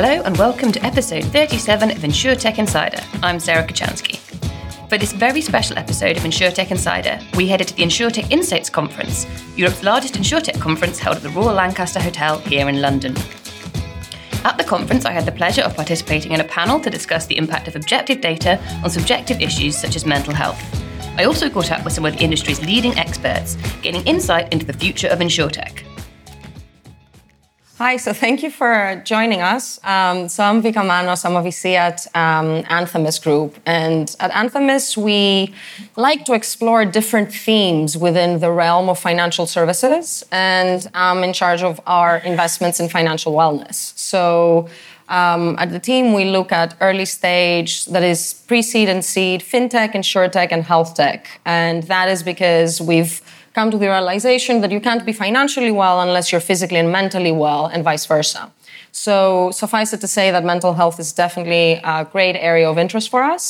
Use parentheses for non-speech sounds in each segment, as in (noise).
Hello and welcome to episode 37 of InsurTech Insider. I'm Sarah Kocianski. For this very special episode of InsurTech Insider, we headed to the InsurTech Insights Conference, Europe's largest InsurTech conference held at the Royal Lancaster Hotel here in London. At the conference, I had the pleasure of participating in a panel to discuss the impact of objective data on subjective issues such as mental health. I also caught up with some of the industry's leading experts, gaining insight into the future of InsurTech. Hi, so thank you for joining us. Um, so I'm Vica Manos, I'm a VC at um, Anthemis Group. And at Anthemis, we like to explore different themes within the realm of financial services. And I'm in charge of our investments in financial wellness. So um, at the team, we look at early stage, that is pre seed and seed, fintech, insurtech, and health tech. And that is because we've come to the realization that you can't be financially well unless you're physically and mentally well, and vice versa. So, suffice it to say that mental health is definitely a great area of interest for us.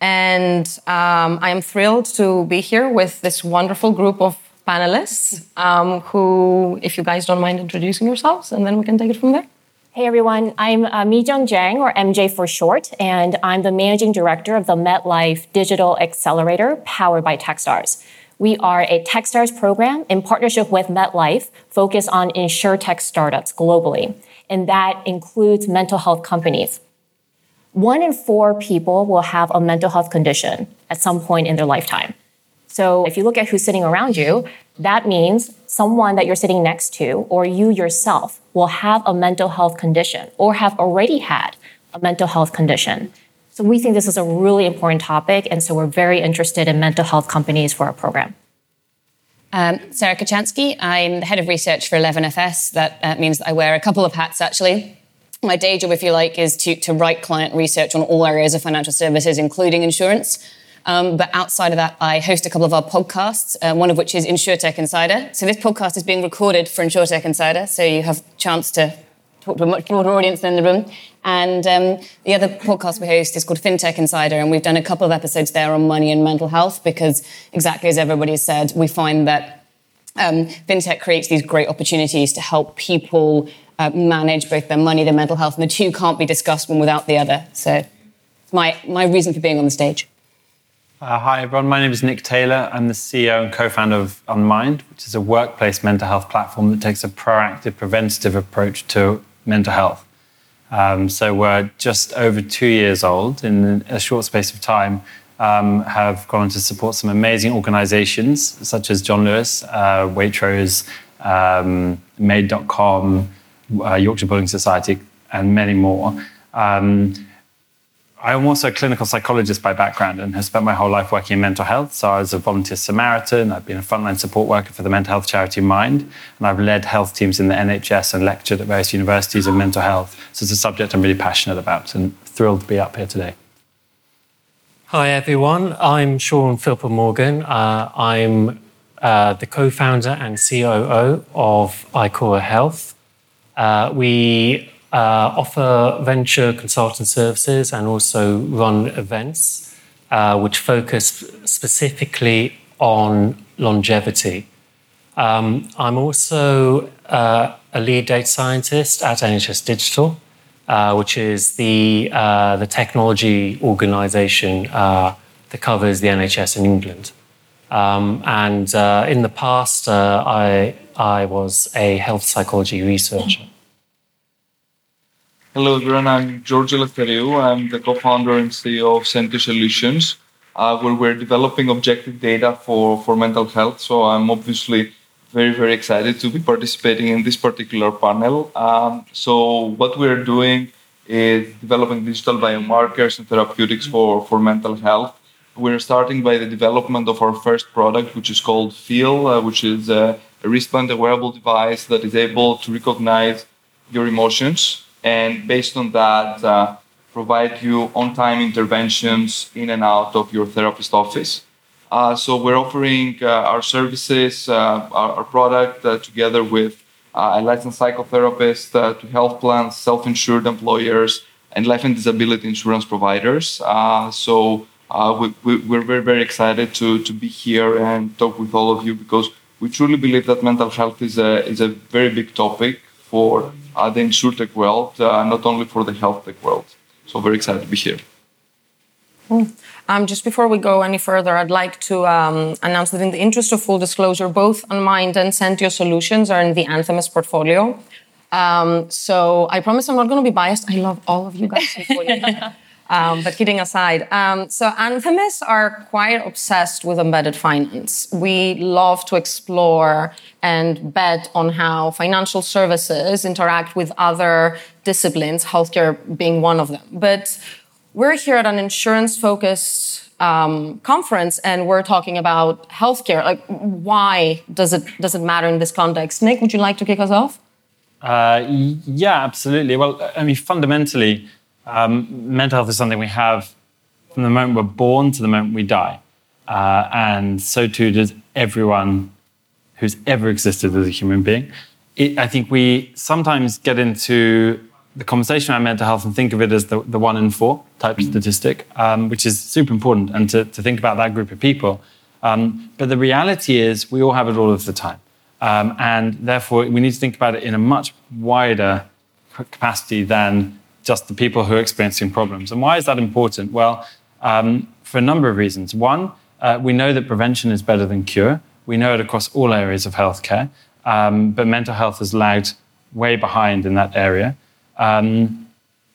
And um, I am thrilled to be here with this wonderful group of panelists um, who, if you guys don't mind introducing yourselves, and then we can take it from there. Hey everyone, I'm uh, Mee-Jung Jang, or MJ for short, and I'm the managing director of the MetLife Digital Accelerator powered by Techstars. We are a Techstars program in partnership with MetLife focused on insure tech startups globally. And that includes mental health companies. One in four people will have a mental health condition at some point in their lifetime. So if you look at who's sitting around you, that means someone that you're sitting next to or you yourself will have a mental health condition or have already had a mental health condition. So we think this is a really important topic, and so we're very interested in mental health companies for our program. Um, Sarah Kocianski, I'm the head of research for 11FS. That uh, means that I wear a couple of hats actually. My day job, if you like, is to, to write client research on all areas of financial services, including insurance. Um, but outside of that, I host a couple of our podcasts, uh, one of which is InsurTech Insider. So this podcast is being recorded for InsurTech Insider, so you have a chance to talk to a much broader audience than in the room. And um, the other podcast we host is called FinTech Insider, and we've done a couple of episodes there on money and mental health because, exactly as everybody has said, we find that um, fintech creates these great opportunities to help people uh, manage both their money, their mental health, and the two can't be discussed one without the other. So, it's my my reason for being on the stage. Uh, hi everyone, my name is Nick Taylor. I'm the CEO and co-founder of Unmind, which is a workplace mental health platform that takes a proactive, preventative approach to mental health. Um, so we're just over two years old in a short space of time. Um, have gone on to support some amazing organizations such as John Lewis, uh, Waitrose, um, Made.com, uh, Yorkshire Building Society, and many more. Um, I'm also a clinical psychologist by background and have spent my whole life working in mental health. So I was a volunteer Samaritan. I've been a frontline support worker for the mental health charity Mind, and I've led health teams in the NHS and lectured at various universities in mental health. So it's a subject I'm really passionate about and thrilled to be up here today. Hi everyone, I'm Sion Philpott Morgan. Uh, I'm uh, the co-founder and COO of Aikora Health. Uh, we uh, offer venture consultant services and also run events uh, which focus specifically on longevity. Um, I'm also uh, a lead data scientist at NHS Digital, uh, which is the, uh, the technology organization uh, that covers the NHS in England. Um, and in the past, I, I was a health psychology researcher. Hello everyone, I'm George Eleftheriou. I'm the co-founder and CEO of Sentio Solutions, uh, where we're developing objective data for, for mental health. So I'm obviously very, very excited to be participating in this particular panel. Um, so what we're doing is developing digital biomarkers and therapeutics for, for mental health. We're starting by the development of our first product, which is called Feel, uh, which is a wristband, a wearable device that is able to recognize your emotions and based on that, uh, provide you on-time interventions in and out of your therapist office. Uh, so we're offering uh, our services, uh, our, our, product uh, together with a licensed psychotherapist to health plans, self-insured employers, and life and disability insurance providers. so we, we, we're very, very excited to, to be here and talk with all of you because we truly believe that mental health is a, is a very big topic for the insurtech world, not only for the health tech world. So very excited to be here. Um, just before we go any further, I'd like to um, announce that in the interest of full disclosure, both Unmind and Sentio Solutions are in the Anthemis portfolio. Um, so I promise I'm not going to be biased. I love all of you guys. (laughs) Um, but kidding aside, um, so Anthemis are quite obsessed with embedded finance. We love to explore and bet on how financial services interact with other disciplines, healthcare being one of them. But we're here at an insurance focused um, conference and we're talking about healthcare. Like, why does it, does it matter in this context? Nick, would you like to kick us off? Uh, yeah, absolutely. Well, I mean, fundamentally, um, mental health is something we have from the moment we're born to the moment we die. Uh, and so too does everyone who's ever existed as a human being. It, I think we sometimes get into the conversation around mental health and think of it as the, the one in four type statistic, um, which is super important, and to, to think about that group of people. Um, but the reality is, we all have it all of the time. Um, and therefore, we need to think about it in a much wider capacity than just the people who are experiencing problems. And why is that important? Well, um, for a number of reasons. One, uh, we know that prevention is better than cure. We know it across all areas of healthcare, um, but mental health has lagged way behind in that area. Um,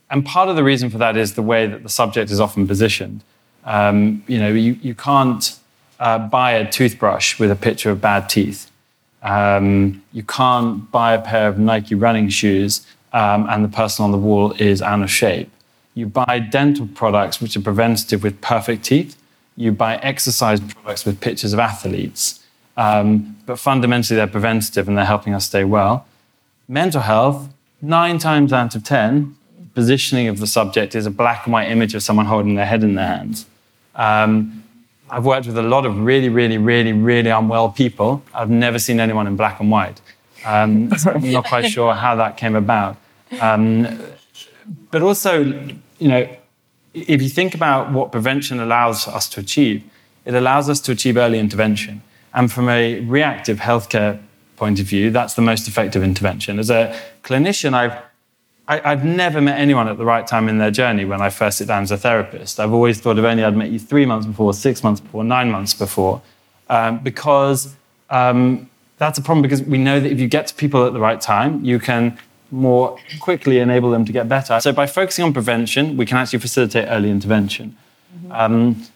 and part of the reason for that is the way that the subject is often positioned. Um, you know, you, you can't uh, buy a toothbrush with a picture of bad teeth. Um, you can't buy a pair of Nike running shoes um, and the person on the wall is out of shape. You buy dental products which are preventative with perfect teeth. You buy exercise products with pictures of athletes. Um, but fundamentally, they're preventative and they're helping us stay well. Mental health, nine times out of 10, positioning of the subject is a black and white image of someone holding their head in their hands. Um, I've worked with a lot of really, really, really, really unwell people. I've never seen anyone in black and white. Um, so I'm not quite (laughs) sure how that came about. Um, but also, you know, if you think about what prevention allows us to achieve, it allows us to achieve early intervention. And from a reactive healthcare point of view, that's the most effective intervention. As a clinician, I've I, have never met anyone at the right time in their journey when I first sit down as a therapist. I've always thought if only I'd met you three months before, six months before, nine months before, um, because um, that's a problem because we know that if you get to people at the right time, you can more quickly enable them to get better. So by focusing on prevention, we can actually facilitate early intervention. Mm-hmm. Um,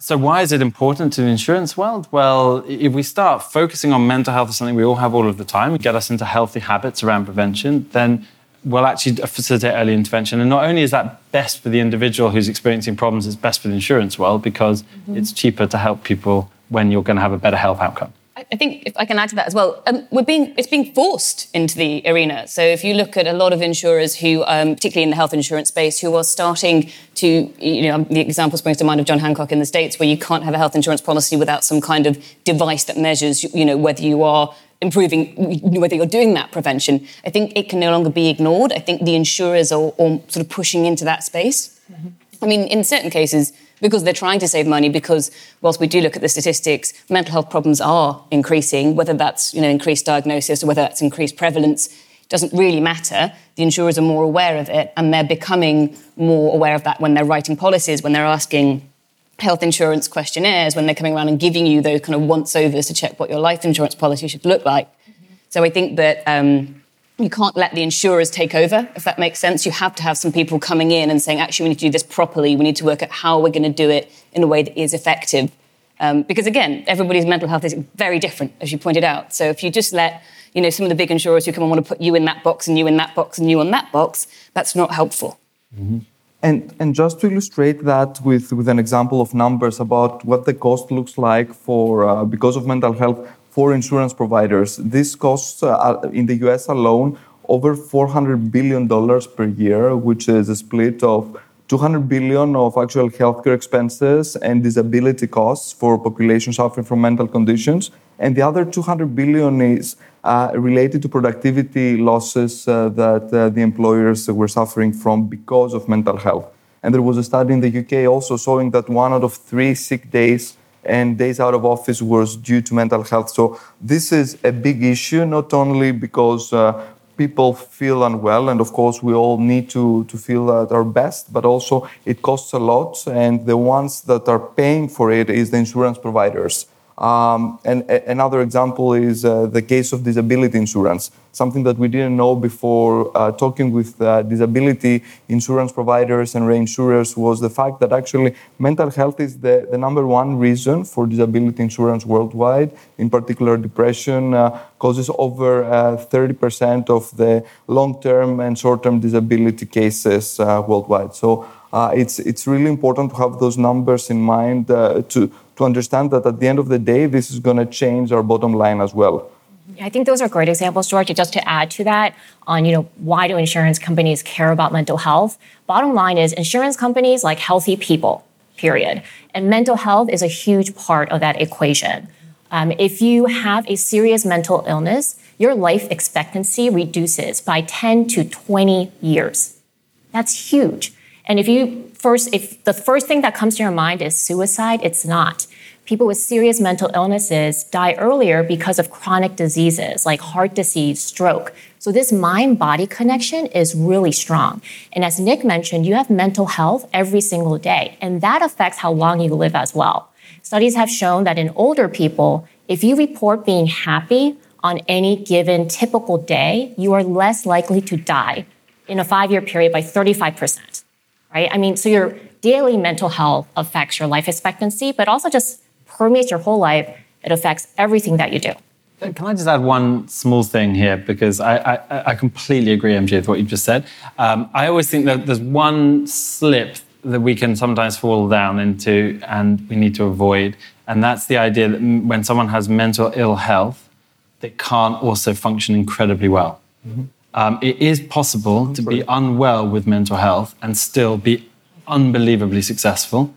so, why is it important to the insurance world? Well, if we start focusing on mental health as something we all have all of the time, get us into healthy habits around prevention, then we'll actually facilitate early intervention. And not only is that best for the individual who's experiencing problems, it's best for the insurance world because mm-hmm. it's cheaper to help people when you're going to have a better health outcome. I think if I can add to that as well, um, we're being it's being forced into the arena. So if you look at a lot of insurers who, um, particularly in the health insurance space, who are starting to, you know, the example springs to mind of John Hancock in the states, where you can't have a health insurance policy without some kind of device that measures, you know, whether you are improving, whether you're doing that prevention. I think it can no longer be ignored. I think the insurers are, are sort of pushing into that space. Mm-hmm. I mean, in certain cases because they're trying to save money because whilst we do look at the statistics mental health problems are increasing whether that's you know increased diagnosis or whether that's increased prevalence doesn't really matter the insurers are more aware of it and they're becoming more aware of that when they're writing policies when they're asking health insurance questionnaires when they're coming around and giving you those kind of once overs to check what your life insurance policy should look like mm-hmm. so i think that um, you can't let the insurers take over, if that makes sense. You have to have some people coming in and saying, actually, we need to do this properly. We need to work at how we're going to do it in a way that is effective. Um, because again, everybody's mental health is very different, as you pointed out. So if you just let you know some of the big insurers who come and want to put you in that box and you in that box and you on that box, that's not helpful. Mm-hmm. And, and just to illustrate that with, with an example of numbers about what the cost looks like for uh, because of mental health for insurance providers. This costs uh, in the US alone over 400 billion dollars per year, which is a split of 200 billion of actual healthcare expenses and disability costs for population suffering from mental conditions, and the other 200 billion is uh, related to productivity losses uh, that uh, the employers were suffering from because of mental health. And there was a study in the UK also showing that one out of three sick days and days out of office was due to mental health. So this is a big issue, not only because uh, people feel unwell, and of course we all need to, to feel at our best, but also it costs a lot, and the ones that are paying for it is the insurance providers. Um, and a- another example is uh, the case of disability insurance, something that we didn't know before uh, talking with uh, disability insurance providers and reinsurers was the fact that actually mental health is the, the number one reason for disability insurance worldwide. In particular, depression uh, causes over 30% uh, of the long term and short term disability cases uh, worldwide. So uh, it's, it's really important to have those numbers in mind uh, to, to understand that at the end of the day, this is going to change our bottom line as well. I think those are great examples, George. Just to add to that, on you know why do insurance companies care about mental health? Bottom line is insurance companies like healthy people, period, and mental health is a huge part of that equation. Um, if you have a serious mental illness, your life expectancy reduces by 10 to 20 years. That's huge. And if you first, if the first thing that comes to your mind is suicide, it's not. People with serious mental illnesses die earlier because of chronic diseases like heart disease, stroke. So this mind body connection is really strong. And as Nick mentioned, you have mental health every single day, and that affects how long you live as well. Studies have shown that in older people, if you report being happy on any given typical day, you are less likely to die in a five year period by 35% right? I mean, so your daily mental health affects your life expectancy, but also just permeates your whole life. It affects everything that you do. Can I just add one small thing here? Because I, I, I completely agree, MJ, with what you just said. Um, I always think that there's one slip that we can sometimes fall down into and we need to avoid. And that's the idea that when someone has mental ill health, they can't also function incredibly well. Mm-hmm. Um, it is possible to be unwell with mental health and still be unbelievably successful.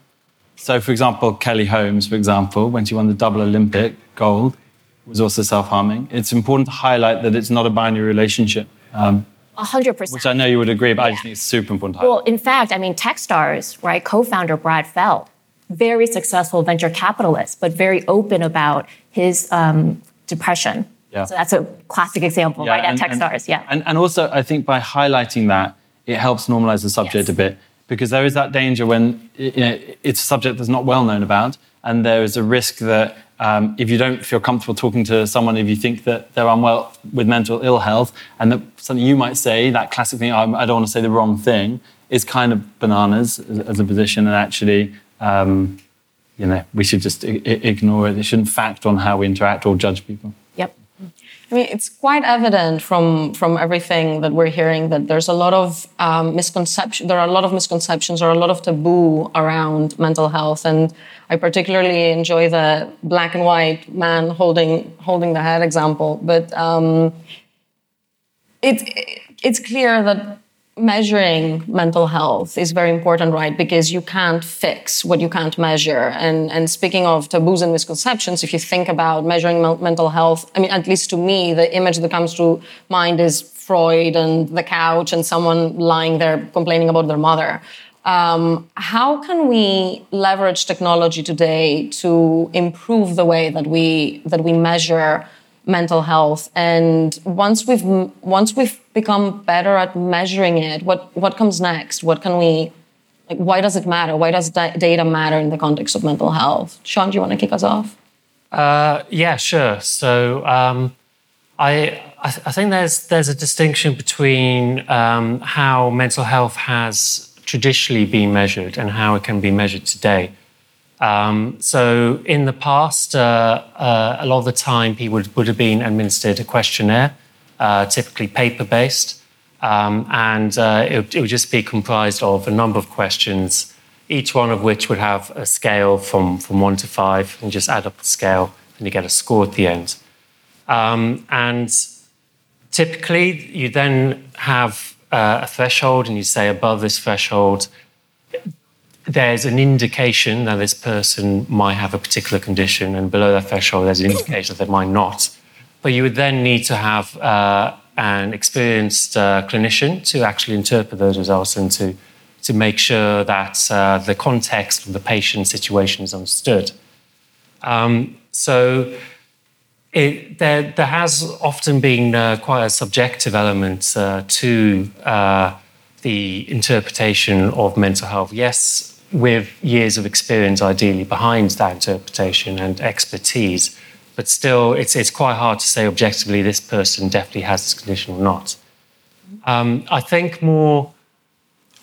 So, for example, Kelly Holmes, for example, when she won the double Olympic gold, was also self harming. It's important to highlight that it's not a binary relationship. Um, 100%. Which I know you would agree, but yeah. I just think it's super important to. Well, in fact, I mean, Techstars, right, co founder Brad Feld, very successful venture capitalist, but very open about his um, depression yeah. So that's a classic example, yeah, right? And, at Techstars, yeah. And, and also, I think by highlighting that, it helps normalize the subject yes. a bit because there is that danger when you know, it's a subject that's not well known about, and there is a risk that um, if you don't feel comfortable talking to someone, if you think that they're unwell with mental ill health, and that something you might say, that classic thing, I don't want to say the wrong thing, is kind of bananas as, as a position, and actually. Um, you know, we should just I- ignore it. It shouldn't fact on how we interact or judge people. I mean, it's quite evident from from everything that we're hearing that there's a lot of um, misconception. There are a lot of misconceptions or a lot of taboo around mental health, and I particularly enjoy the black and white man holding holding the head example. But um, it, it's clear that measuring mental health is very important, right? Because you can't fix what you can't measure. And, and speaking of taboos and misconceptions, if you think about measuring mental health, I mean, at least to me, the image that comes to mind is Freud and the couch and someone lying there complaining about their mother. Um, how can we leverage technology today to improve the way that we that we measure mental health. And once we've once we've become better at measuring it what what comes next? What can we like why does it matter? Why does data matter in the context of mental health? Sion do you want to kick us off? Uh, yeah sure. So um, I, I, th- I think there's there's a distinction between um, how mental health has traditionally been measured and how it can be measured today um, so in the past, uh, uh, a lot of the time, people would, would have been administered a questionnaire, uh, typically paper-based, um, and uh, it, it, would just be comprised of a number of questions, each one of which would have a scale from, from one to five, and just add up the scale, and you get a score at the end. Um, and typically, you then have uh, a threshold, and you say above this threshold, there's an indication that this person might have a particular condition, and below that threshold, there's an indication that they might not. But you would then need to have uh, an experienced uh, clinician to actually interpret those results and to, to make sure that uh, the context of the patient situation is understood. Um, so it, there, there has often been uh, quite a subjective element uh, to uh, the interpretation of mental health. Yes, with years of experience, ideally, behind that interpretation and expertise, but still, it's, it's quite hard to say objectively this person definitely has this condition or not. Um, I think more,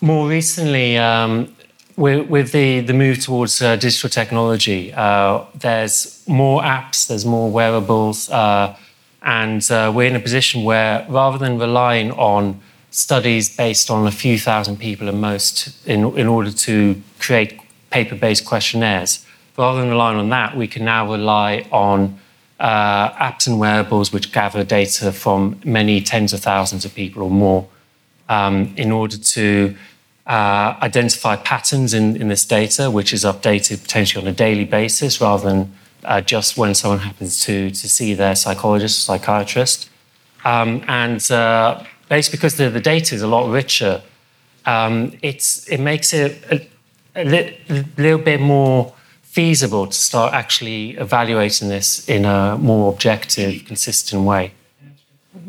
more recently, um, with, with, the, the move towards uh, digital technology, uh, there's more apps, there's more wearables, uh, and uh, we're in a position where rather than relying on studies based on a few thousand people at most in, in order to create paper based questionnaires. Rather than relying on that, we can now rely on uh, apps and wearables which gather data from many tens of thousands of people or more um, in order to uh, identify patterns in, in this data, which is updated potentially on a daily basis rather than uh, just when someone happens to, to see their psychologist or psychiatrist. Um, and basically because the, the data is a lot richer, um, it's, it makes it a, a, li- little bit more feasible to start actually evaluating this in a more objective, consistent way.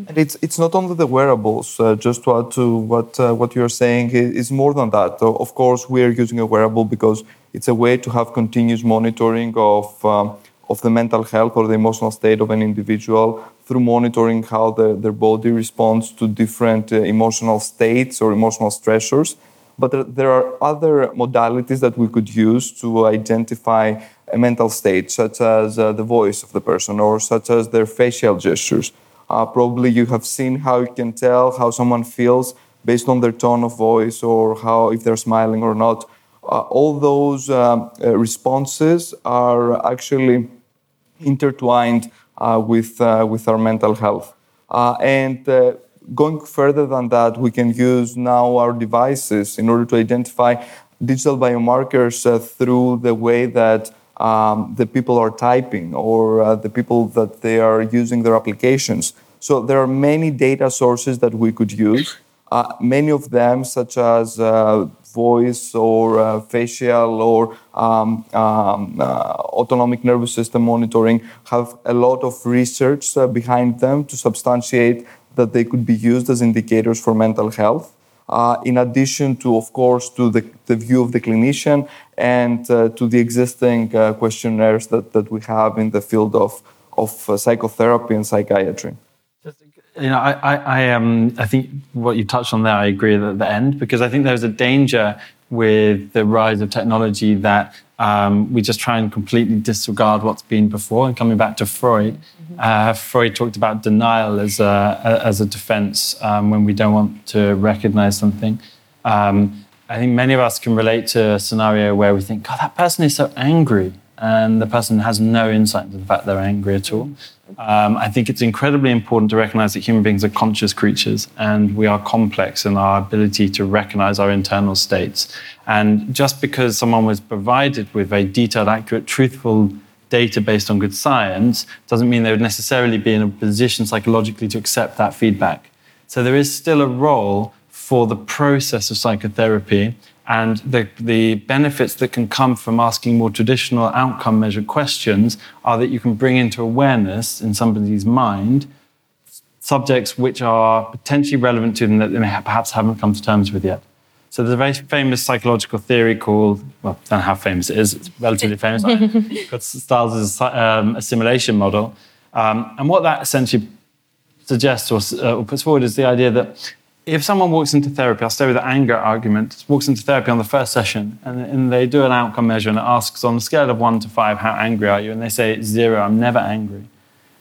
And it's it's not only the wearables. Uh, just to add to what uh, what you're saying, is more than that. Of course, we are using a wearable because it's a way to have continuous monitoring of um, of the mental health or the emotional state of an individual through monitoring how the, their body responds to different uh, emotional states or emotional stressors. But there are other modalities that we could use to identify a mental state, such as uh, the voice of the person or such as their facial gestures. Uh, probably you have seen how you can tell how someone feels based on their tone of voice or how if they're smiling or not. Uh, all those um, uh, responses are actually intertwined with, uh, with our mental health. Uh, and going further than that, we can use now our devices in order to identify digital biomarkers through the way that um, the people are typing or uh, the people that they are using their applications. So there are many data sources that we could use. Uh, many of them, such as uh, voice or uh, facial or um, um, uh, autonomic nervous system monitoring have a lot of research uh, behind them to substantiate that they could be used as indicators for mental health. Uh, in addition to, of course, to the, the view of the clinician and uh, to the existing uh, questionnaires that, that we have in the field of, of psychotherapy and psychiatry you know, I, I, I, um, I think what you touched on there, I agree at the end, because I think there's a danger with the rise of technology that um, we just try and completely disregard what's been before. And coming back to Freud, mm-hmm. uh, Freud talked about denial as a, as a defense um, when we don't want to recognize something. Um, I think many of us can relate to a scenario where we think, God, that person is so angry and the person has no insight into the fact they're angry at all. Um, I think it's incredibly important to recognize that human beings are conscious creatures and we are complex in our ability to recognize our internal states. And just because someone was provided with very detailed, accurate, truthful data based on good science doesn't mean they would necessarily be in a position psychologically to accept that feedback. So there is still a role for the process of psychotherapy and the, the benefits that can come from asking more traditional outcome measured questions are that you can bring into awareness in somebody's mind subjects which are potentially relevant to them that they perhaps haven't come to terms with yet. So there's a very famous psychological theory called, well, I don't know how famous it is, it's relatively famous, called (laughs) Stiles' um, assimilation model. Um, and what that essentially suggests or, uh, or puts forward is the idea that if someone walks into therapy, I'll stay with the anger argument, walks into therapy on the first session and, and, they do an outcome measure and it asks on a scale of one to five, how angry are you? And they say zero, I'm never angry.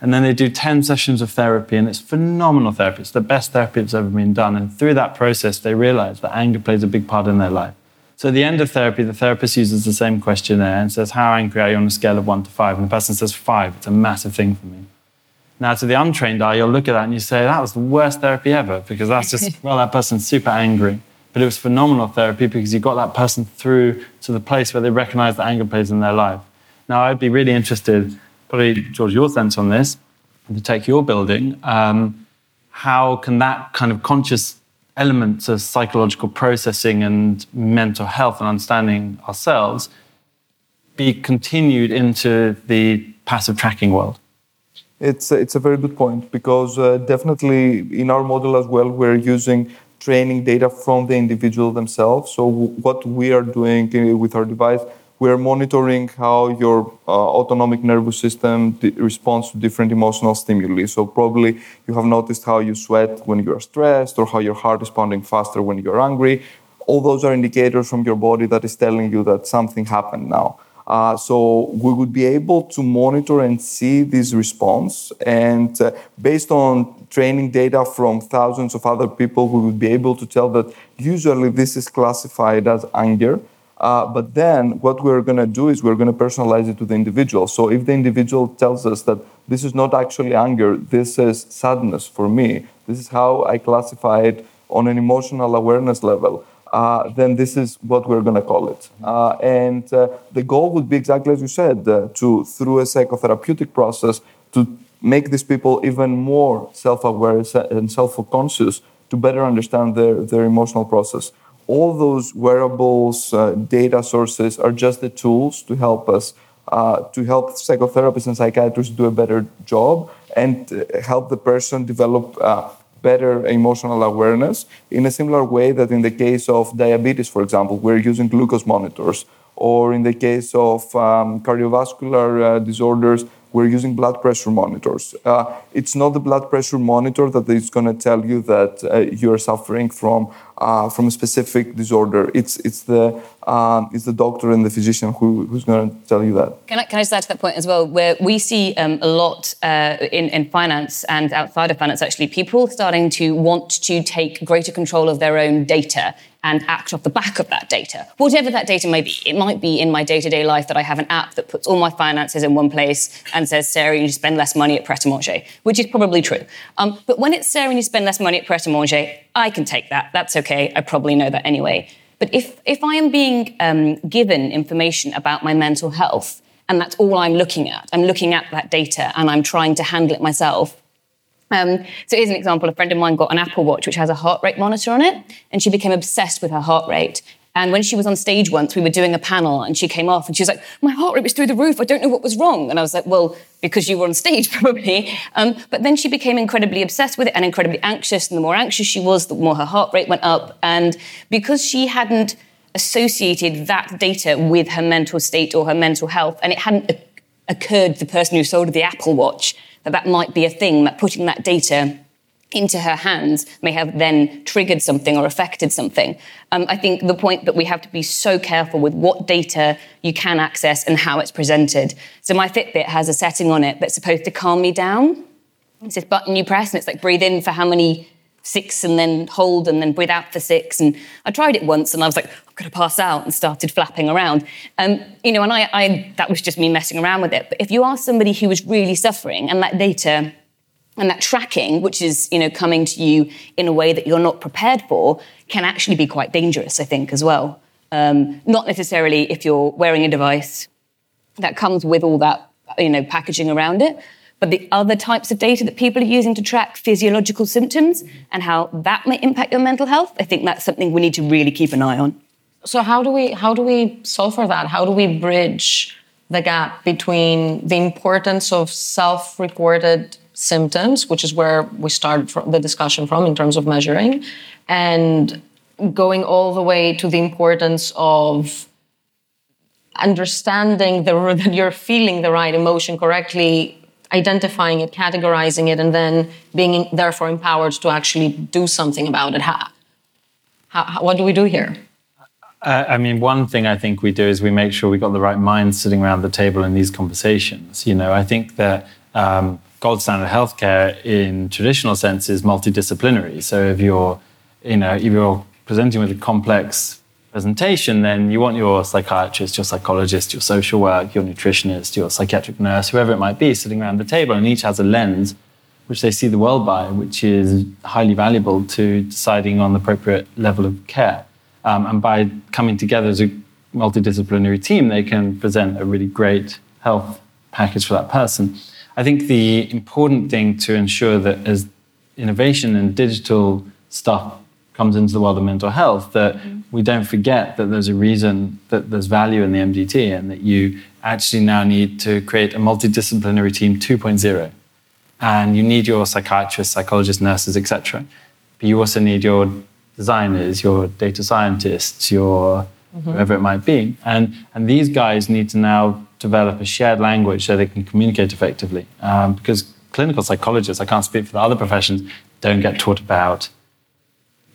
And then they do 10 sessions of therapy and it's phenomenal therapy. It's the best therapy that's ever been done. And through that process, they realize that anger plays a big part in their life. So at the end of therapy, the therapist uses the same questionnaire and says, How angry are you on a scale of one to five? And the person says, Five. It's a massive thing for me. Now, to the untrained eye, you'll look at that and you say, that was the worst therapy ever because that's just, (laughs) well, that person's super angry. But it was phenomenal therapy because you got that person through to the place where they recognize that anger plays in their life. Now, I'd be really interested, probably, George, your sense on this, to take your building. Um, how can that kind of conscious elements of psychological processing and mental health and understanding ourselves be continued into the passive tracking world? It's, it's a very good point because uh, definitely in our model as well, we're using training data from the individual themselves. So, what we are doing uh, with our device, we are monitoring how your uh, autonomic nervous system d- responds to different emotional stimuli. So, probably you have noticed how you sweat when you are stressed or how your heart is pounding faster when you're angry. All those are indicators from your body that is telling you that something happened now. Uh, so we would be able to monitor and see this response. And uh, based on training data from thousands of other people, we would be able to tell that usually this is classified as anger. Uh, but then what we're going to do is we're going to personalize it to the individual. So if the individual tells us that this is not actually anger, this is sadness for me, this is how I classify it on an emotional awareness level uh, then this is what we're going to call it. Uh, and uh, the goal would be exactly as you said, uh, to through a psychotherapeutic process to make these people even more self-aware and self-conscious to better understand their, their emotional process. All those wearables, uh, data sources are just the tools to help us, uh, to help psychotherapists and psychiatrists do a better job and help the person develop better emotional awareness in a similar way that in the case of diabetes, for example, we're using glucose monitors, or in the case of um, cardiovascular uh, disorders, we're using blood pressure monitors. Uh, it's not the blood pressure monitor that is going to tell you that uh, you're suffering from uh, from a specific disorder. It's it's the um, it's the doctor and the physician who, who's going to tell you that. Can I, can I just add to that point as well? Where we see um, a lot uh, in in finance and outside of finance, actually, people starting to want to take greater control of their own data and act off the back of that data, whatever that data may be. It might be in my day to day life that I have an app that puts all my finances in one place and says, Sarah, you spend less money at Pret a Manger, which is probably true. Um, but when it's Sarah, you spend less money at Pret a Manger, I can take that. That's okay. I probably know that anyway. But if, if I am being um, given information about my mental health, and that's all I'm looking at, I'm looking at that data and I'm trying to handle it myself, um, so here's an example. A friend of mine got an Apple Watch which has a heart rate monitor on it, and she became obsessed with her heart rate. And when she was on stage once, we were doing a panel, and she came off, and she was like, "My heart rate was through the roof. I don't know what was wrong." And I was like, "Well, because you were on stage, (laughs) probably." Um, but then she became incredibly obsessed with it and incredibly anxious. And the more anxious she was, the more her heart rate went up. And because she hadn't associated that data with her mental state or her mental health, and it hadn't occurred to the person who sold the Apple Watch that that might be a thing, that putting that data into her hands may have then triggered something or affected something. Um, I think the point that we have to be so careful with what data you can access and how it's presented. So my Fitbit has a setting on it that's supposed to calm me down. It's this button you press and it's like breathe in for how many six and then hold and then breathe out for six. And I tried it once and I was like, I'm going to pass out and started flapping around. Um, you know, and I, I, that was just me messing around with it. But if you are somebody who is really suffering and that data and that tracking, which is, you know, coming to you in a way that you're not prepared for, can actually be quite dangerous, I think, as well. Um, not necessarily if you're wearing a device that comes with all that, you know, packaging around it, but the other types of data that people are using to track physiological symptoms and how that may impact your mental health, I think that's something we need to really keep an eye on. So how do we how do we solve for that? How do we bridge the gap between the importance of self-reported symptoms, which is where we start the discussion from in terms of measuring, and going all the way to the importance of understanding the, (laughs) that you're feeling the right emotion correctly identifying it, categorizing it, and then being therefore empowered to actually do something about it. How, how, what do we do here? Uh, I mean, one thing I think we do is we make sure we've got the right minds sitting around the table in these conversations. You know, I think that um, gold standard healthcare in traditional sense is multidisciplinary. So if you're, you know, if you're presenting with a complex presentation, then you want your psychiatrist, your psychologist, your social work, your nutritionist, your psychiatric nurse, whoever it might be, sitting around the table, and each has a lens which they see the world by, which is highly valuable to deciding on the appropriate level of care. Um, and by coming together as a multidisciplinary team, they can present a really great health package for that person. I think the important thing to ensure that as innovation and digital stuff comes into the world of mental health, that mm-hmm. we don't forget that there's a reason that there's value in the MDT and that you actually now need to create a multidisciplinary team 2.0. And you need your psychiatrists, psychologists, nurses, etc. But you also need your designers, your data scientists, your mm-hmm. whoever it might be. And, and these guys need to now develop a shared language so they can communicate effectively. Um, because clinical psychologists, I can't speak for the other professions, don't get taught about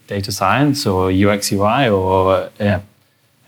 data science or UX UI or yeah,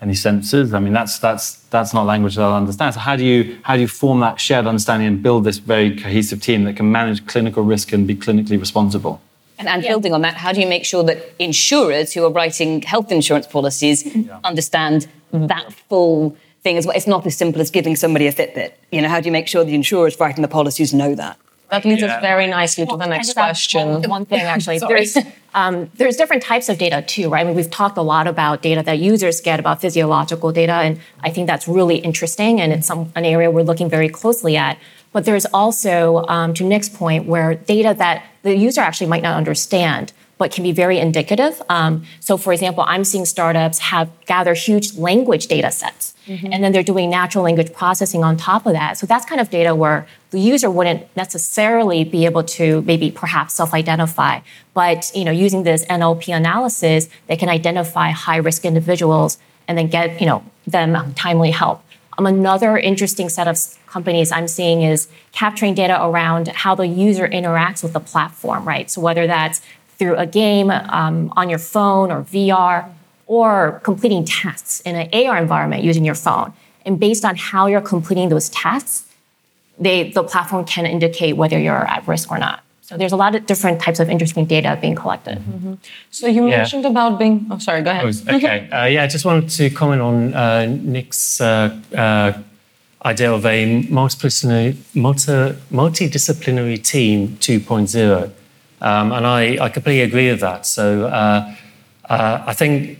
any sensors. I mean, that's that's that's not language that I'll understand. So how do you how do you form that shared understanding and build this very cohesive team that can manage clinical risk and be clinically responsible? And, and yeah. building on that, how do you make sure that insurers who are writing health insurance policies yeah. understand that full thing as well? It's not as simple as giving somebody a Fitbit. You know, how do you make sure the insurers writing the policies know that? That leads yeah. us very nicely to the next question. One, one thing, actually, (laughs) there's um, there's different types of data too, right? I mean, we've talked a lot about data that users get about physiological data, and I think that's really interesting, and it's some, an area we're looking very closely at. But there's also, um, to Nick's point, where data that the user actually might not understand but can be very indicative. Um, so, for example, I'm seeing startups have gather huge language data sets, mm-hmm. and then they're doing natural language processing on top of that. So, that's kind of data where the user wouldn't necessarily be able to maybe perhaps self-identify, but you know, using this NLP analysis, they can identify high-risk individuals and then get you know them timely help. Um, another interesting set of companies I'm seeing is capturing data around how the user interacts with the platform, right? So whether that's through a game um, on your phone or VR, or completing tasks in an AR environment using your phone. And based on how you're completing those tasks, they, the platform can indicate whether you're at risk or not. So there's a lot of different types of interesting data being collected. Mm-hmm. So you yeah. mentioned about being. Oh, sorry. Go ahead. Oh, okay. (laughs) uh, yeah, I just wanted to comment on uh, Nick's uh, uh idea of a multidisciplinary, multidisciplinary team 2.0. Um, and I, I, completely agree with that. So uh, uh, I think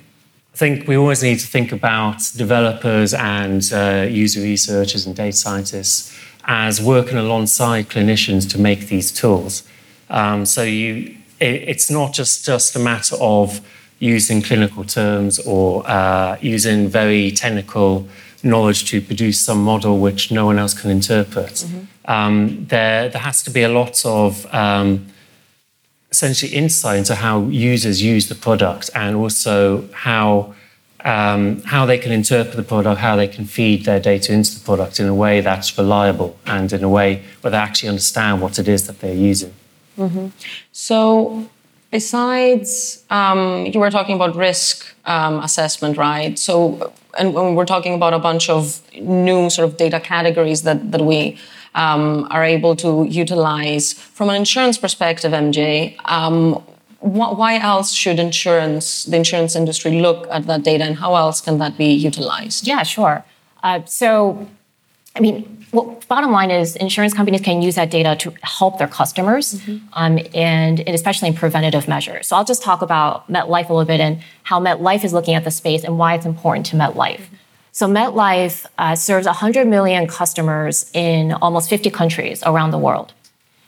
think we always need to think about developers and uh, user researchers and data scientists as working alongside clinicians to make these tools. Um, so you, it, it's not just just a matter of using clinical terms or uh, using very technical knowledge to produce some model which no one else can interpret. Mm-hmm. Um, there, there has to be a lot of um, essentially insight into how users use the product and also how um, how they can interpret the product, how they can feed their data into the product in a way that's reliable and in a way where they actually understand what it is that they're using. Mm-hmm. So, besides, um, you were talking about risk um, assessment, right? So, and when we're talking about a bunch of new sort of data categories that that we um, are able to utilize. From an insurance perspective, MJ, um, wh- why else should insurance, the insurance industry, look at that data, and how else can that be utilized? Yeah, sure. Uh, so, I mean, well, bottom line is insurance companies can use that data to help their customers, mm-hmm. um, and, and, especially in preventative measures. So I'll just talk about MetLife a little bit and how MetLife is looking at the space and why it's important to MetLife. Mm-hmm. So MetLife uh, serves 100 million customers in almost 50 countries around the world.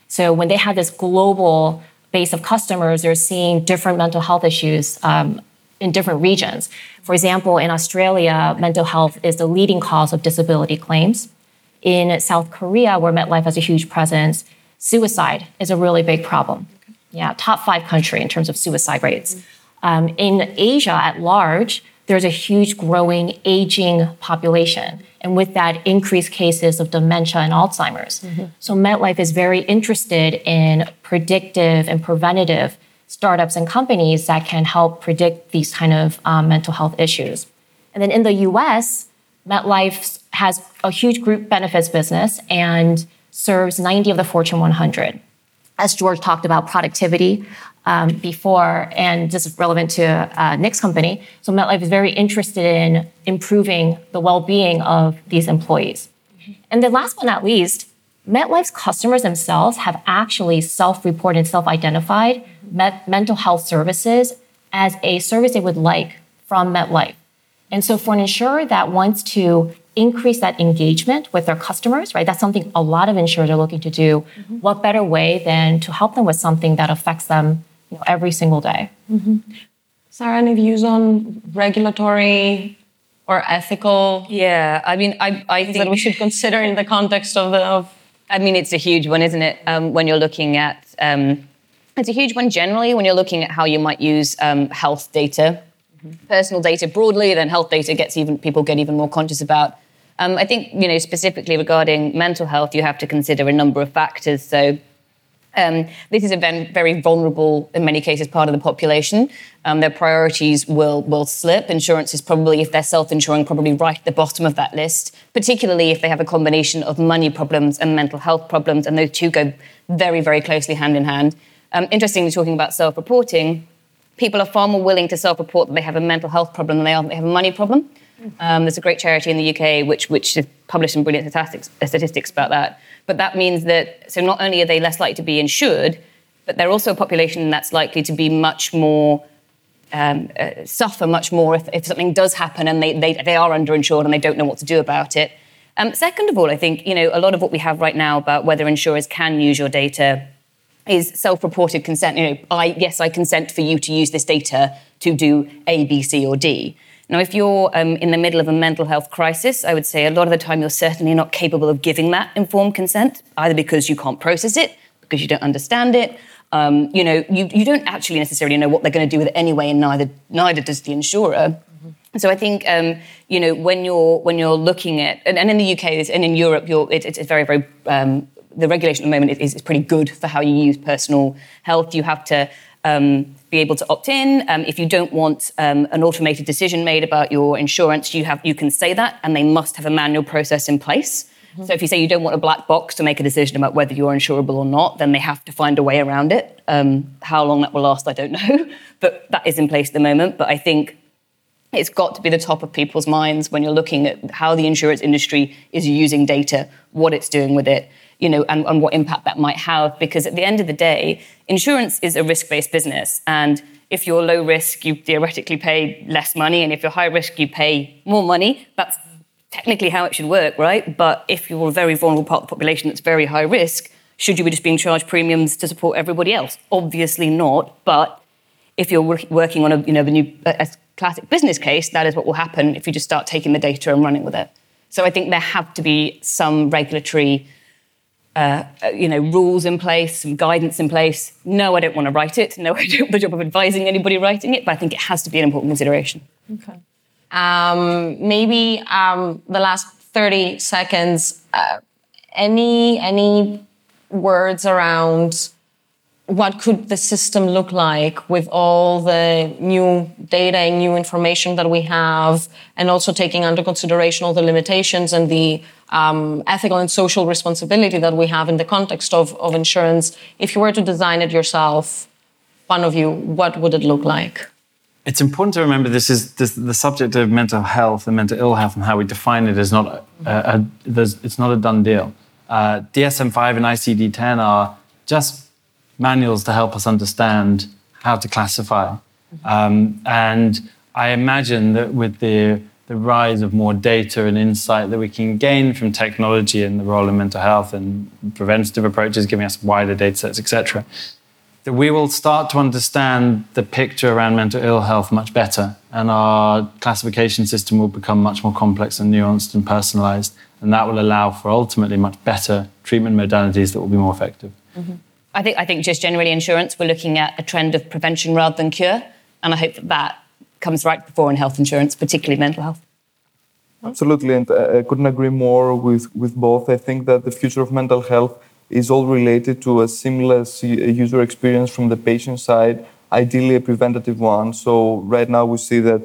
So when they have this global base of customers, they're seeing different mental health issues um, in different regions. For example, in Australia, mental health is the leading cause of disability claims. In South Korea, where MetLife has a huge presence, suicide is a really big problem. Yeah, top five country in terms of suicide rates. Um, in Asia at large, there's a huge growing aging population. And with that, increased cases of dementia and Alzheimer's. Mm-hmm. So MetLife is very interested in predictive and preventative startups and companies that can help predict these kind of um, mental health issues. And then in the US, MetLife has a huge group benefits business and serves 90 of the Fortune 100. As George talked about productivity, um, before, and this is relevant to uh, Nick's company. So MetLife is very interested in improving the well-being of these employees. And then last but not least, MetLife's customers themselves have actually self reported and self identified mental health services as a service they would like from MetLife. And so, for an insurer that wants to increase that engagement with their customers, right, that's something a lot of insurers are looking to do. Mm-hmm. What better way than to help them with something that affects them you know, every single day? Mm-hmm. Sarah, any views on regulatory or ethical? Yeah, I mean, I, I think that we should consider in the context of the. Of I mean, it's a huge one, isn't it? Um, when you're looking at, um, it's a huge one generally when you're looking at how you might use um, health data, mm-hmm. personal data broadly. Then health data gets even people get even more conscious about. Um, I think you know specifically regarding mental health, you have to consider a number of factors. So um, this is a very vulnerable, in many cases, part of the population. Um, their priorities will will slip. Insurance is probably, if they're self-insuring, probably right at the bottom of that list. Particularly if they have a combination of money problems and mental health problems, and those two go very, very closely hand in hand. Um, interestingly, talking about self-reporting, people are far more willing to self-report that they have a mental health problem than they are that they have a money problem. Um, there's a great charity in the UK which which has published some brilliant statistics, statistics about that. But that means that so not only are they less likely to be insured, but they're also a population that's likely to be much more um, uh, suffer much more if, if, something does happen and they, they, they are underinsured and they don't know what to do about it. Um, second of all, I think you know a lot of what we have right now about whether insurers can use your data is self-reported consent. You know, I yes, I consent for you to use this data to do A, B, C, or D. Now, if you're um, in the middle of a mental health crisis, I would say a lot of the time you're certainly not capable of giving that informed consent, either because you can't process it, because you don't understand it. Um, you know, you, you don't actually necessarily know what they're going to do with it anyway, and neither neither does the insurer. Mm-hmm. So I think um, you know when you're when you're looking at and, and in the UK and in Europe, it, it's very very um, the regulation at the moment is, is pretty good for how you use personal health. You have to um, be able to opt in. Um, if you don't want um, an automated decision made about your insurance, you have you can say that, and they must have a manual process in place. Mm-hmm. So if you say you don't want a black box to make a decision about whether you're insurable or not, then they have to find a way around it. Um, how long that will last, I don't (laughs) know, but that is in place at the moment. But I think it's got to be the top of people's minds when you're looking at how the insurance industry is using data, what it's doing with it you know, and, and what impact that might have. Because at the end of the day, insurance is a risk-based business, and if you're low risk, you theoretically pay less money, and if you're high risk, you pay more money. That's technically how it should work, right? But if you're a very vulnerable part of the population that's very high risk, should you be just being charged premiums to support everybody else? Obviously not. But if you're working on a you know a new a classic business case, that is what will happen if you just start taking the data and running with it. So I think there have to be some regulatory uh, you know, rules in place, some guidance in place. No, I don't want to write it. No, (laughs) I don't have the job of advising anybody writing it, but I think it has to be an important consideration. Okay. Um, maybe um, the last 30 seconds, uh, any, any words around what could the system look like with all the new data and new information that we have, and also taking under consideration all the limitations and the um, ethical and social responsibility that we have in the context of, of insurance. If you were to design it yourself, one of you, what would it look like? It's important to remember this is this, the subject of mental health and mental ill health and how we define it is not a, a, a it's not a done deal. Uh, DSM-5 and ICD-10 are just manuals to help us understand how to classify. Um, and I imagine that with the, the rise of more data and insight that we can gain from technology and the role in mental health and preventative approaches, giving us wider data sets, etc., that we will start to understand the picture around mental ill health much better. And our classification system will become much more complex and nuanced and personalized. And that will allow for ultimately much better treatment modalities that will be more effective. Mm-hmm. I think I think just generally insurance, we're looking at a trend of prevention rather than cure, and I hope that that comes right before in health insurance, particularly mental health. Absolutely, and uh, I couldn't agree more with with both. I think that the future of mental health is all related to a seamless user experience from the patient side, ideally a preventative one. So right now we see that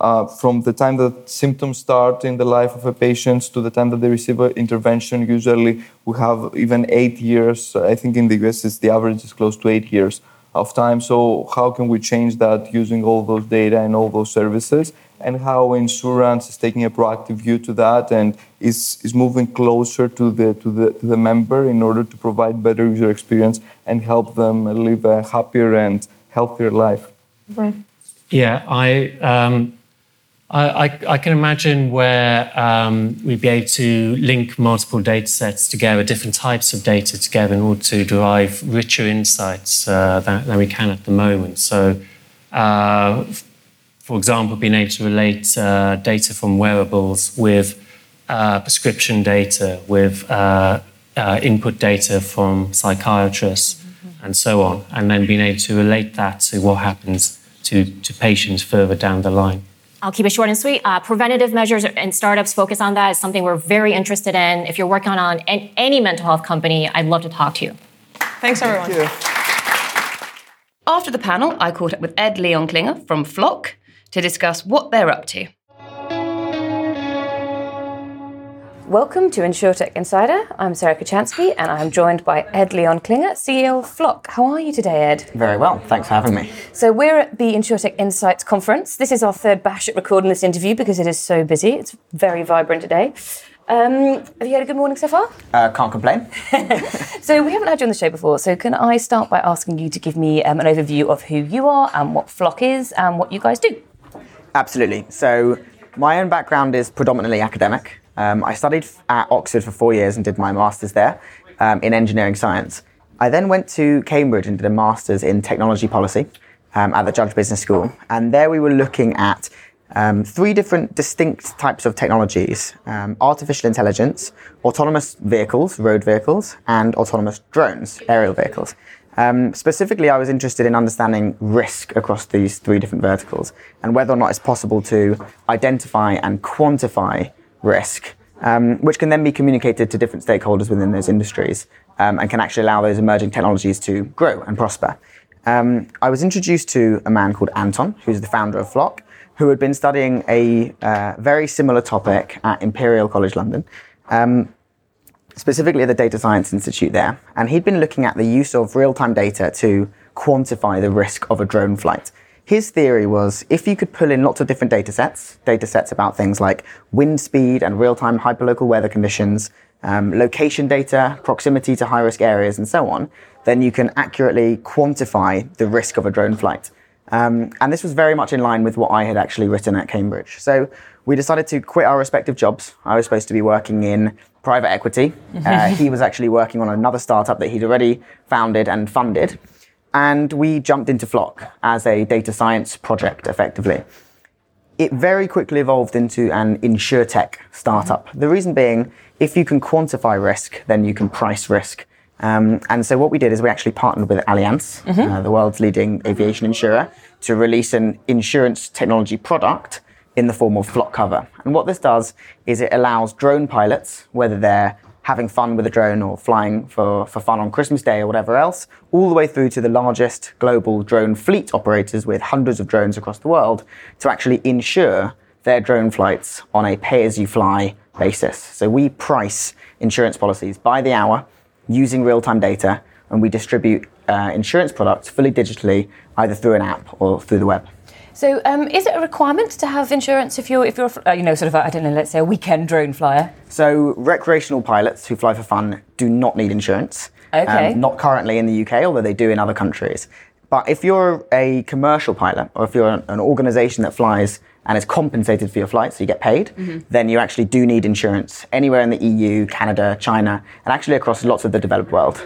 uh, from the time that symptoms start in the life of a patient to the time that they receive an intervention, usually we have even eight years. I think in the US, it's the average is close to eight years of time. So how can we change that using all those data and all those services and how insurance is taking a proactive view to that and is, is moving closer to the, to, the, to the member in order to provide better user experience and help them live a happier and healthier life. Right. Yeah, I, um, I, I, can imagine where um, we'd be able to link multiple data sets together, different types of data together, in order to derive richer insights uh, than, than we can at the moment. So, uh, for example, being able to relate uh, data from wearables with uh, prescription data, with uh, uh, input data from psychiatrists, mm-hmm. and so on, and then being able to relate that to what happens to, to patients further down the line. I'll keep it short and sweet. Uh, preventative measures and startups focus on that is something we're very interested in. If you're working on any mental health company, I'd love to talk to you. Thanks, everyone. Thank After the panel, I caught up with Ed Leon Klinger from Flock to discuss what they're up to. Welcome to InsurTech Insider. I'm Sarah Kocianski and I'm joined by Ed Leon Klinger, CEO of Flock. How are you today, Ed? Very well, thanks for having me. So, we're at the InsurTech Insights conference. This is our third bash at recording this interview because it is so busy. It's very vibrant today. Um, have you had a good morning so far? Uh, can't complain. (laughs) (laughs) so, we haven't had you on the show before, so can I start by asking you to give me um, an overview of who you are and what Flock is and what you guys do? Absolutely. So, my own background is predominantly academic. Um, I studied at Oxford for four years and did my master's there um, in engineering science. I then went to Cambridge and did a master's in technology policy um, at the Judge Business School. And there we were looking at um, three different distinct types of technologies um, artificial intelligence, autonomous vehicles, road vehicles, and autonomous drones, aerial vehicles. Um, specifically, I was interested in understanding risk across these three different verticals and whether or not it's possible to identify and quantify risk, um, which can then be communicated to different stakeholders within those industries um, and can actually allow those emerging technologies to grow and prosper. Um, I was introduced to a man called Anton, who's the founder of Flock, who had been studying a uh, very similar topic at Imperial College London, um, specifically at the Data Science Institute there. And he'd been looking at the use of real time data to quantify the risk of a drone flight. His theory was if you could pull in lots of different data sets, data sets about things like wind speed and real time hyperlocal weather conditions, um, location data, proximity to high risk areas, and so on, then you can accurately quantify the risk of a drone flight. Um, and this was very much in line with what I had actually written at Cambridge. So we decided to quit our respective jobs. I was supposed to be working in private equity. Uh, he was actually working on another startup that he'd already founded and funded and we jumped into Flock as a data science project effectively. It very quickly evolved into an insurtech startup. Mm-hmm. The reason being, if you can quantify risk, then you can price risk. Um, and so what we did is we actually partnered with Allianz, mm-hmm. uh, the world's leading aviation insurer, to release an insurance technology product in the form of Flock Cover. And what this does is it allows drone pilots, whether they're having fun with a drone or flying for, for fun on Christmas Day or whatever else, all the way through to the largest global drone fleet operators with hundreds of drones across the world to actually insure their drone flights on a pay as you fly basis. So we price insurance policies by the hour using real time data and we distribute uh, insurance products fully digitally either through an app or through the web. So, um, is it a requirement to have insurance if you're, if you're, uh, you know, sort of, I don't know, let's say a weekend drone flyer? So, recreational pilots who fly for fun do not need insurance. Okay. Um, not currently in the UK, although they do in other countries. But if you're a commercial pilot, or if you're an, an organisation that flies and is compensated for your flight, so you get paid, mm-hmm. then you actually do need insurance anywhere in the EU, Canada, China, and actually across lots of the developed world.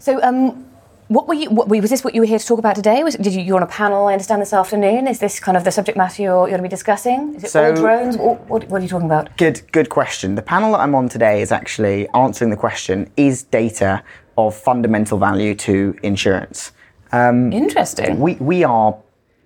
So, um, what were you? What, was this what you were here to talk about today? Was did you You're on a panel? I understand this afternoon. Is this kind of the subject matter you're, you're going to be discussing? Is it so, all drones? What, what, what, are you talking about? Good, good question. The panel that I'm on today is actually answering the question: Is data of fundamental value to insurance? Um, Interesting. We we are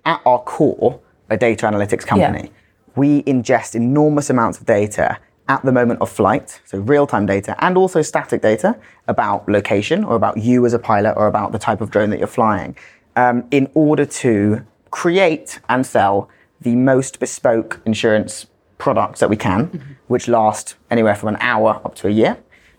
at our core a data analytics company. Yeah. We ingest enormous amounts of data at the moment of flight, so real time data, and also static data about location or about you as a pilot or about the type of drone that you're flying, um, in order to create and sell the most bespoke insurance products that we can, mm-hmm. which last anywhere from an hour up to a year.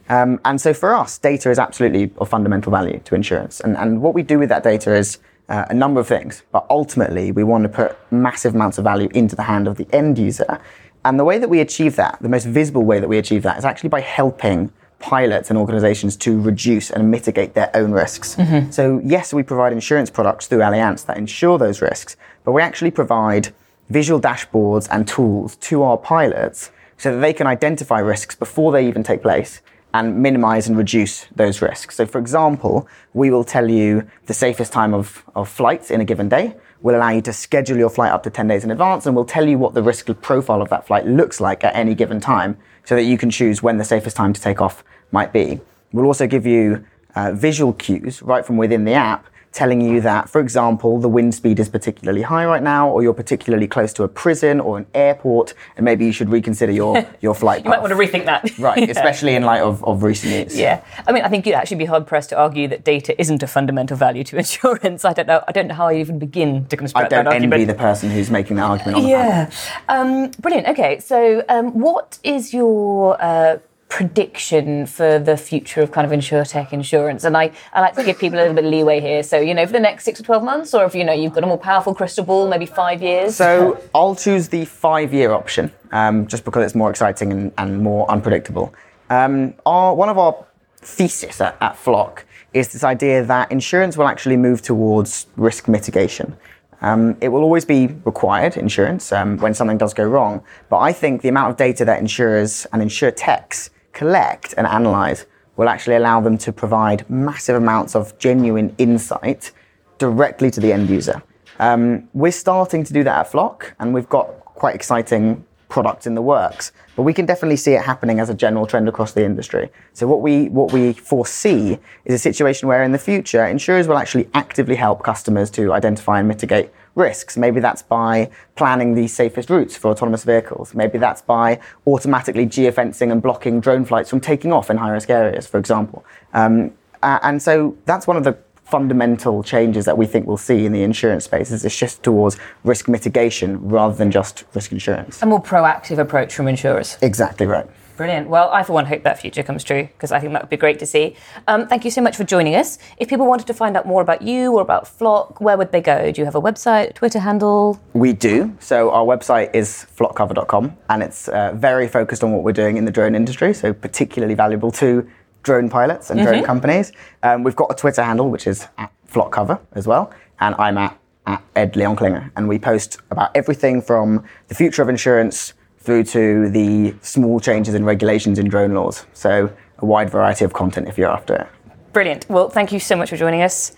Um, and so for us, data is absolutely of fundamental value to insurance. And, and what we do with that data is uh, a number of things, but ultimately we want to put massive amounts of value into the hand of the end user. And the way that we achieve that, the most visible way that we achieve that, is actually by helping pilots and organizations to reduce and mitigate their own risks. Mm-hmm. So, yes, we provide insurance products through Allianz that insure those risks, but we actually provide visual dashboards and tools to our pilots so that they can identify risks before they even take place and minimize and reduce those risks. So, for example, we will tell you the safest time of, of flights in a given day. We'll allow you to schedule your flight up to 10 days in advance, and we'll tell you what the risk profile of that flight looks like at any given time so that you can choose when the safest time to take off might be. We'll also give you uh, visual cues right from within the app telling you that, for example, the wind speed is particularly high right now, or you're particularly close to a prison or an airport, and maybe you should reconsider your, (laughs) your flight. you path. might want to rethink that. Right, (laughs) yeah. especially in light of, of recent years. Yeah. I mean, I think you'd actually be hard pressed to argue that data isn't a fundamental value to (laughs) insurance. I don't know. I don't know how I even begin to construct that argument. I don't envy the person who's making that argument on Yeah. Um, brilliant. Okay, so um, what is your uh, prediction for the future of kind of insurtech insurance. And I, I like to give people a little bit of leeway here. So, you know, for the next six to 12 months, or if, you know, you've got a more powerful crystal ball, maybe five years. So I'll choose the five year option um, just because it's more exciting and, and more unpredictable. Um, our, one of our thesis at, at Flock is this idea that insurance will actually move towards risk mitigation. Um, it will always be required, insurance, um, when something does go wrong. But I think the amount of data that insurers and insurtechs collect and analyze will actually allow them to provide massive amounts of genuine insight directly to the end user. Um, we're starting to do that at Flock, and we've got quite exciting products in the works. But we can definitely see it happening as a general trend across the industry. So what we what we foresee is a situation where in the future insurers will actually actively help customers to identify and mitigate risks. Maybe that's by planning the safest routes for autonomous vehicles. Maybe that's by automatically geofencing and blocking drone flights from taking off in high risk areas, for example. Um, and so that's one of the fundamental changes that we think we'll see in the insurance space is a shift towards risk mitigation rather than just risk insurance. A more proactive approach from insurers. Exactly right. Brilliant. Well, I for one hope that future comes true because I think that would be great to see. Um, thank you so much for joining us. If people wanted to find out more about you or about Flock, where would they go? Do you have a website, a Twitter handle? We do. So our website is flockcover.com and it's uh, very focused on what we're doing in the drone industry, so particularly valuable to drone pilots and drone mm-hmm. companies. Um, we've got a Twitter handle, which is at flockcover as well, and I'm at, at Ed Leon Klinger, and we post about everything from the future of insurance through to the small changes in regulations in drone laws. So a wide variety of content if you're after it. Brilliant. Well, thank you so much for joining us.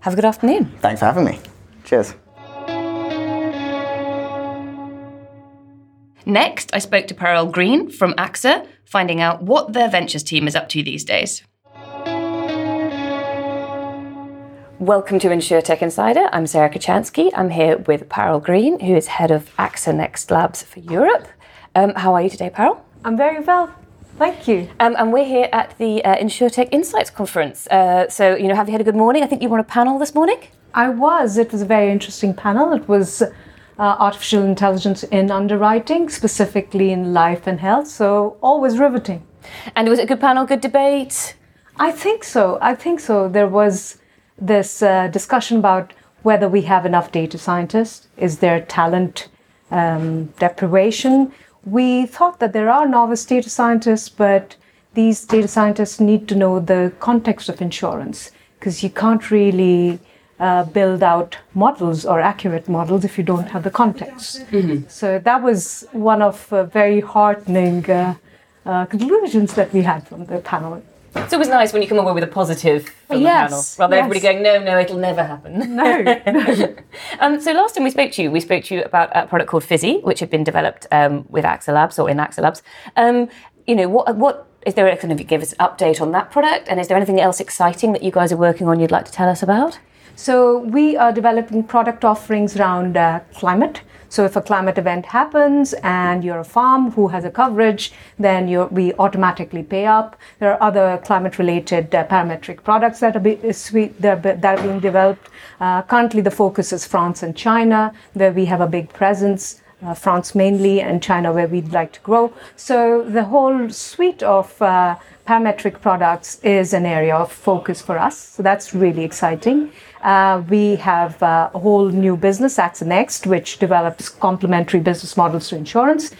Have a good afternoon. Thanks for having me. Cheers. Next, I spoke to Parul Green from AXA, finding out what their ventures team is up to these days. Welcome to InsurTech Insider. I'm Sarah Kocianski. I'm here with Parul Green, who is head of AXA Next Labs for Europe. Um, how are you today, Parul? I'm very well. Thank you. Um, and we're here at the uh, InsurTech Insights Conference. Uh, so, you know, have you had a good morning? I think you were on a panel this morning? I was. It was a very interesting panel. It was uh, artificial intelligence in underwriting, specifically in life and health. So, always riveting. And it was it a good panel, good debate? I think so. I think so. There was this uh, discussion about whether we have enough data scientists. Is there talent um, deprivation? We thought that there are novice data scientists, but these data scientists need to know the context of insurance because you can't really uh, build out models or accurate models if you don't have the context. Mm-hmm. So that was one of uh, very heartening uh, uh conclusions that we had from the panel. It's always nice when you come away with a positive from yes, the panel, rather than yes. everybody going, "No, no, it'll never happen." (laughs) No. no. (laughs) um, so last time we spoke to you, we spoke to you about a product called Fizzy, which had been developed um, with AXA Labs or in AXA Labs. Um, you know, what what is there? Kind of give us an update on that product, and is there anything else exciting that you guys are working on? You'd like to tell us about? So we are developing product offerings around uh, climate. So if a climate event happens and you're a farm who has a coverage, then we automatically pay up. There are other climate-related uh, parametric products that are, be, that are, being developed. Uh, currently, the focus is France and China, where we have a big presence. Uh, France mainly, and China where we'd like to grow. So the whole suite of uh, parametric products is an area of focus for us. So that's really exciting. Uh, we have uh, a whole new business, AXA Next, which develops complementary business models to insurance,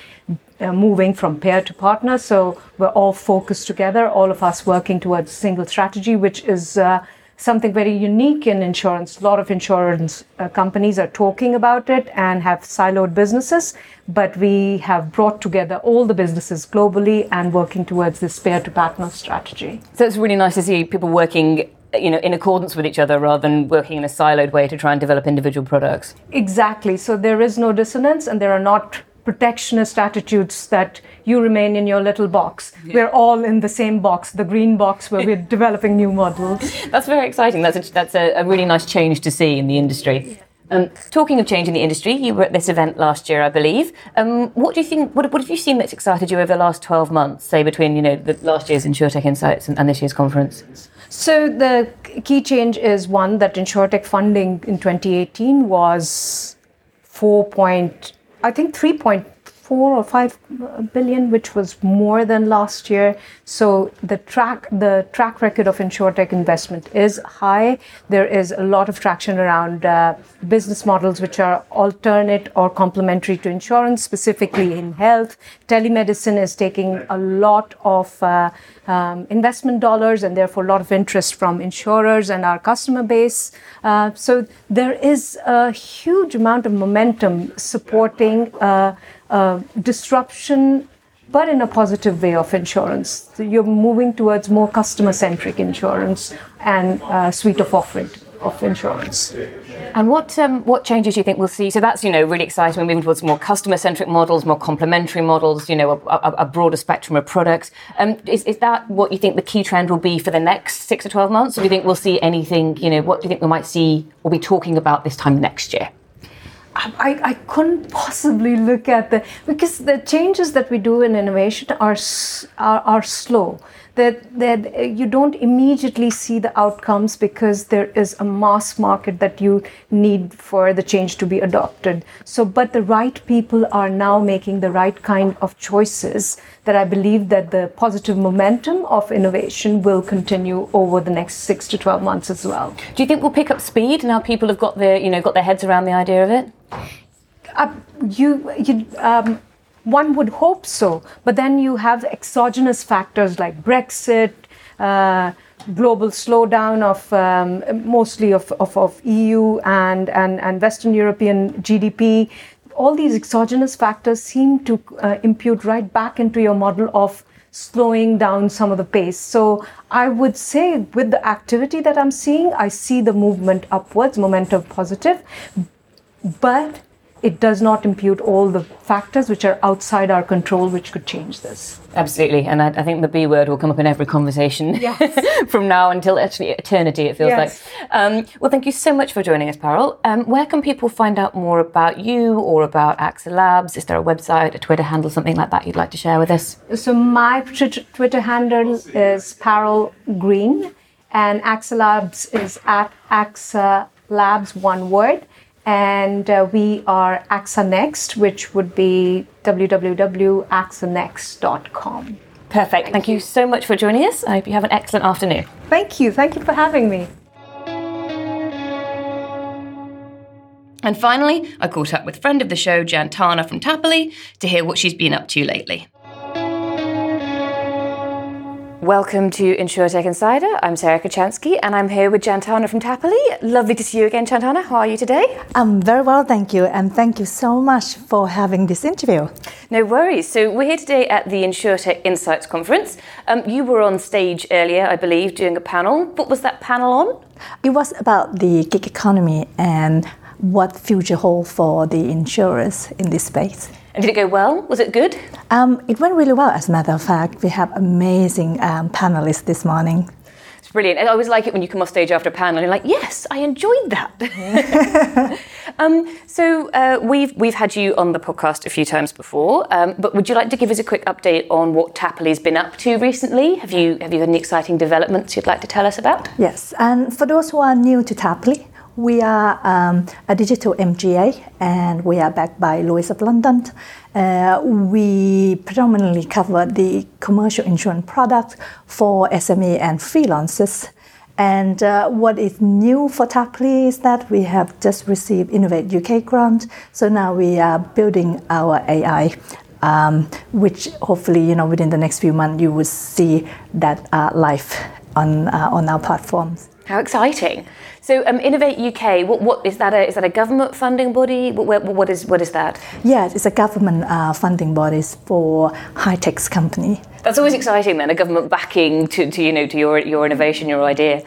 uh, moving from payer to partner. So we're all focused together, all of us working towards a single strategy, which is uh, something very unique in insurance. A lot of insurance uh, companies are talking about it and have siloed businesses, but we have brought together all the businesses globally and working towards this payer to partner strategy. So it's really nice to see people working you know in accordance with each other rather than working in a siloed way to try and develop individual products exactly so there is no dissonance and there are not protectionist attitudes that you remain in your little box. Yeah. We're all in the same box, the green box where we're (laughs) developing new models. That's very exciting. That's a, that's a, a really nice change to see in the industry. Um, talking of change in the industry, you were at this event last year, I believe. Um, what do you think? What, what, have you seen that's excited you over the last twelve months? Say between you know the last year's InsurTech Insights and, and this year's conference. So the key change is one that InsurTech funding in 2018 was 4. Point, I think 3 four or five billion, which was more than last year. So the track the track record of insurtech investment is high. There is a lot of traction around uh, business models which are alternate or complementary to insurance, specifically in health. Telemedicine is taking a lot of uh, um, investment dollars and therefore a lot of interest from insurers and our customer base. Uh, so there is a huge amount of momentum supporting uh, disruption, but in a positive way of insurance. So you're moving towards more customer centric insurance and uh, suite of offering of insurance. And what um, what changes do you think we'll see? So that's you know really exciting. We're moving towards more customer centric models, more complementary models. You know, a, a, a broader spectrum of products. Um, is, is that what you think the key trend will be for the next six to twelve months? Or do you think we'll see anything? You know, what do you think we might see or be talking about this time next year? I, I couldn't possibly look at the because the changes that we do in innovation are are, are slow. That that uh, you don't immediately see the outcomes because there is a mass market that you need for the change to be adopted. So but the right people are now making the right kind of choices that i believe that the positive momentum of innovation will continue over the next 6 to 12 months as well. Do you think we'll pick up speed now people have got their you know got their heads around the idea of it uh, you you um, one would hope so, but then you have exogenous factors like Brexit, uh, global slowdown of um, mostly of, of, of, EU and, and, and Western European GDP. All these exogenous factors seem to uh, impute right back into your model of slowing down some of the pace. So I would say, with the activity that I'm seeing, I see the movement upwards, momentum positive, but it does not impute all the factors which are outside our control which could change this. Absolutely, and I, I think the B word will come up in every conversation (laughs) yes. from now until actually eternity, it feels yes. like. Um, well, thank you so much for joining us, Parul. Um, where can people find out more about you or about AXA Labs? Is there a website, a Twitter handle, something like that you'd like to share with us? So, my Twitter handle is Parul Green, and AXA Labs is at AXA Labs, one word and uh, we are AXA Next, which would be www.axanext.com. Perfect. Thank, Thank you. you so much for joining us. I hope you have an excellent afternoon. Thank you. Thank you for having me. And finally, I caught up with friend of the show, Janthana from Tapoly, to hear what she's been up to lately. Welcome to InsurTech Insider. I'm Sarah Kocianski and I'm here with Janthana from Tapoly. Lovely to see you again, Janthana. How are you today? I'm very well, thank you, and thank you so much for having this interview. No worries. So, we're here today at the InsurTech Insights Conference. Um, you were on stage earlier, I believe, doing a panel. What was that panel on? It was about the gig economy and what future holds for the insurers in this space. And did it go well? Was it good? Um, it went really well, as a matter of fact. We have amazing um, panelists this morning. It's brilliant. I always like it when you come off stage after a panel and you're like, yes, I enjoyed that. (laughs) um, so uh, we've, we've had you on the podcast a few times before, um, but would you like to give us a quick update on what Tapoly's been up to recently? Have you, have you had any exciting developments you'd like to tell us about? Yes, and for those who are new to Tapoly, we are um, a digital MGA and we are backed by Lloyd's of London. Uh, we predominantly cover the commercial insurance product for SME and freelancers. And uh, what is new for Tapoly is that we have just received Innovate UK grant. So now we are building our AI, um, which hopefully, you know, within the next few months, you will see that uh, live on, uh, on our platforms. How exciting! So, um, Innovate UK, what, what is that? A, is that a government funding body? What, what is what is that? Yes, it's a government uh, funding body for high tech company. That's always exciting. Then a government backing to, to you know to your your innovation, your idea.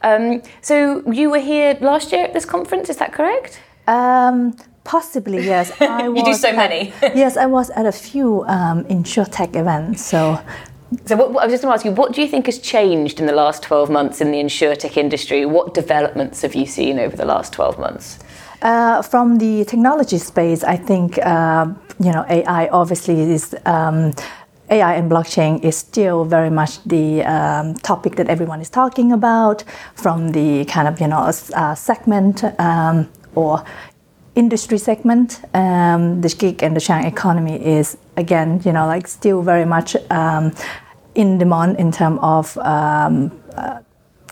Um, so you were here last year at this conference. Is that correct? Um, possibly yes. (laughs) I you do so many. (laughs) yes, I was at a few um, insurtech events. So so, what, I was just going to ask you, what do you think has changed in the last 12 months in the insurtech industry? What developments have you seen over the last 12 months? Uh, from the technology space, I think uh, you know AI obviously is. Um, AI and blockchain is still very much the um, topic that everyone is talking about from the kind of you know uh, segment um, or industry segment. Um, the gig and the sharing economy is again you know like still very much um, in demand in terms of um, uh,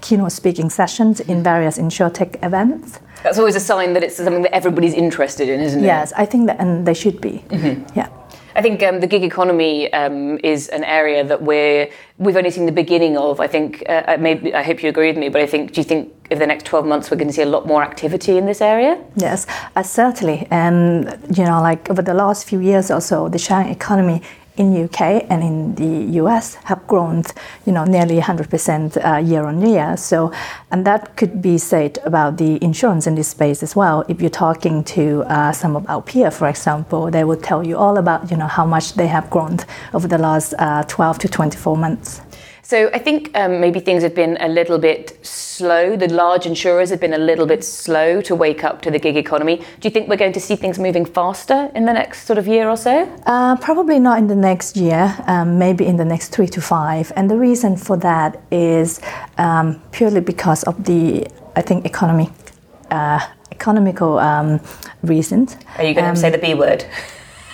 keynote speaking sessions in various insurtech events. That's always a sign that it's something that everybody's interested in, isn't it? Yes, I think that, and they should be. Mm-hmm. Yeah. I think um, the gig economy um, is an area that we're we've only seen the beginning of. I think uh, maybe I hope you agree with me, but I think do you think over the next twelve months we're going to see a lot more activity in this area? Yes, uh, certainly. And you know, like over the last few years or so, the sharing economy in UK and in the US have grown, you know, nearly 100% uh, year on year. So, and that could be said about the insurance in this space as well. If you're talking to uh, some of our peers, for example, they will tell you all about, you know, how much they have grown over the last uh, 12 to 24 months. So I think um, maybe things have been a little bit slow. The large insurers have been a little bit slow to wake up to the gig economy. Do you think we're going to see things moving faster in the next sort of year or so? Uh, probably not in the next year, um, maybe in the next three to five. And the reason for that is um, purely because of the, I think, economy. Uh, economical um, reasons. Are you going to say the B word? (laughs)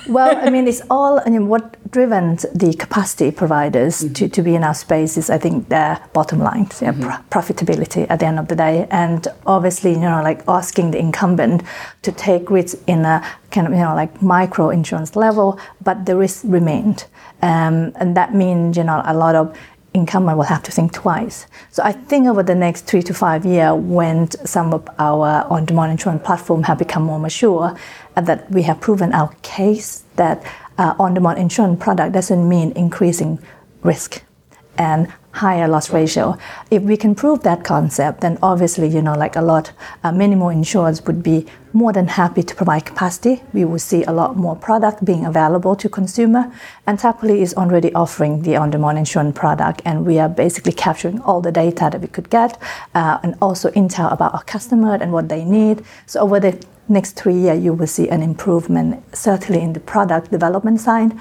well, I mean, it's all, I mean, what driven the capacity providers mm-hmm. to, to be in our space is, I think, their bottom line, mm-hmm. pr- profitability at the end of the day. And obviously, you know, like asking the incumbent to take risks in a kind of, you know, like micro insurance level, but the risk remained. Um, and that means, you know, a lot of incumbent will have to think twice. So I think over the next three to five years, when some of our on-demand insurance platform have become more mature, and that we have proven our case that uh, on-demand insurance product doesn't mean increasing risk and higher loss ratio. If we can prove that concept, then obviously, you know, like a lot, uh, many more insurers would be more than happy to provide capacity. We will see a lot more product being available to consumer. And Tapoly is already offering the on-demand insurance product, and we are basically capturing all the data that we could get, uh, and also intel about our customer and what they need. So over the next three years, you will see an improvement, certainly in the product development side,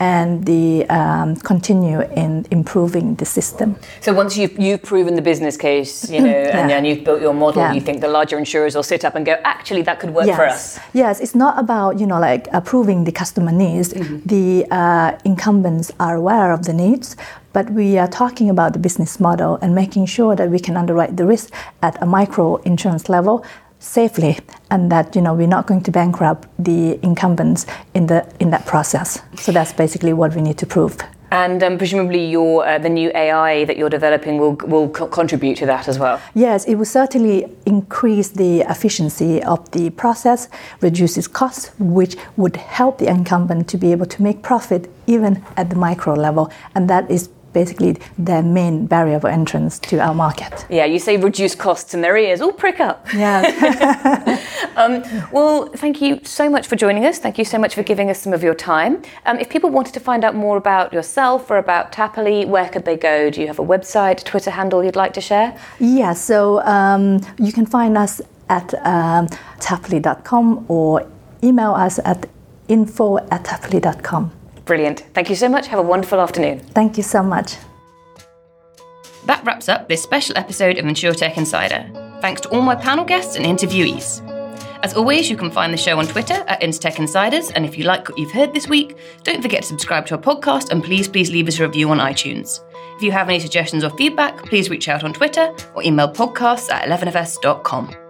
and the um, continue in improving the system. So once you've, you've proven the business case, you know, yeah. and then you've built your model, yeah. you think the larger insurers will sit up and go, actually, that could work yes. for us. Yes, it's not about you know like approving the customer needs. Mm-hmm. The uh, incumbents are aware of the needs, but we are talking about the business model and making sure that we can underwrite the risk at a micro insurance level safely and that you know we're not going to bankrupt the incumbents in the in that process. So that's basically what we need to prove. And um, presumably your uh, the new AI that you're developing will will co- contribute to that as well. Yes, it will certainly increase the efficiency of the process, reduces costs, which would help the incumbent to be able to make profit even at the micro level, and that is basically their main barrier of entrance to our market. Yeah, you say reduce costs and their ears all prick up. Yeah. (laughs) um, well, thank you so much for joining us. Thank you so much for giving us some of your time. Um, if people wanted to find out more about yourself or about Tapoly, where could they go? Do you have a website, Twitter handle you'd like to share? Yeah, so um, you can find us at um, tapoly.com or email us at info at tapoly.com. Brilliant. Thank you so much. Have a wonderful afternoon. Thank you so much. That wraps up this special episode of InsurTech Insider. Thanks to all my panel guests and interviewees. As always, you can find the show on Twitter at InsurTech Insiders, and if you like what you've heard this week, don't forget to subscribe to our podcast and please, please leave us a review on iTunes. If you have any suggestions or feedback, please reach out on Twitter or email podcasts at 11fs.com.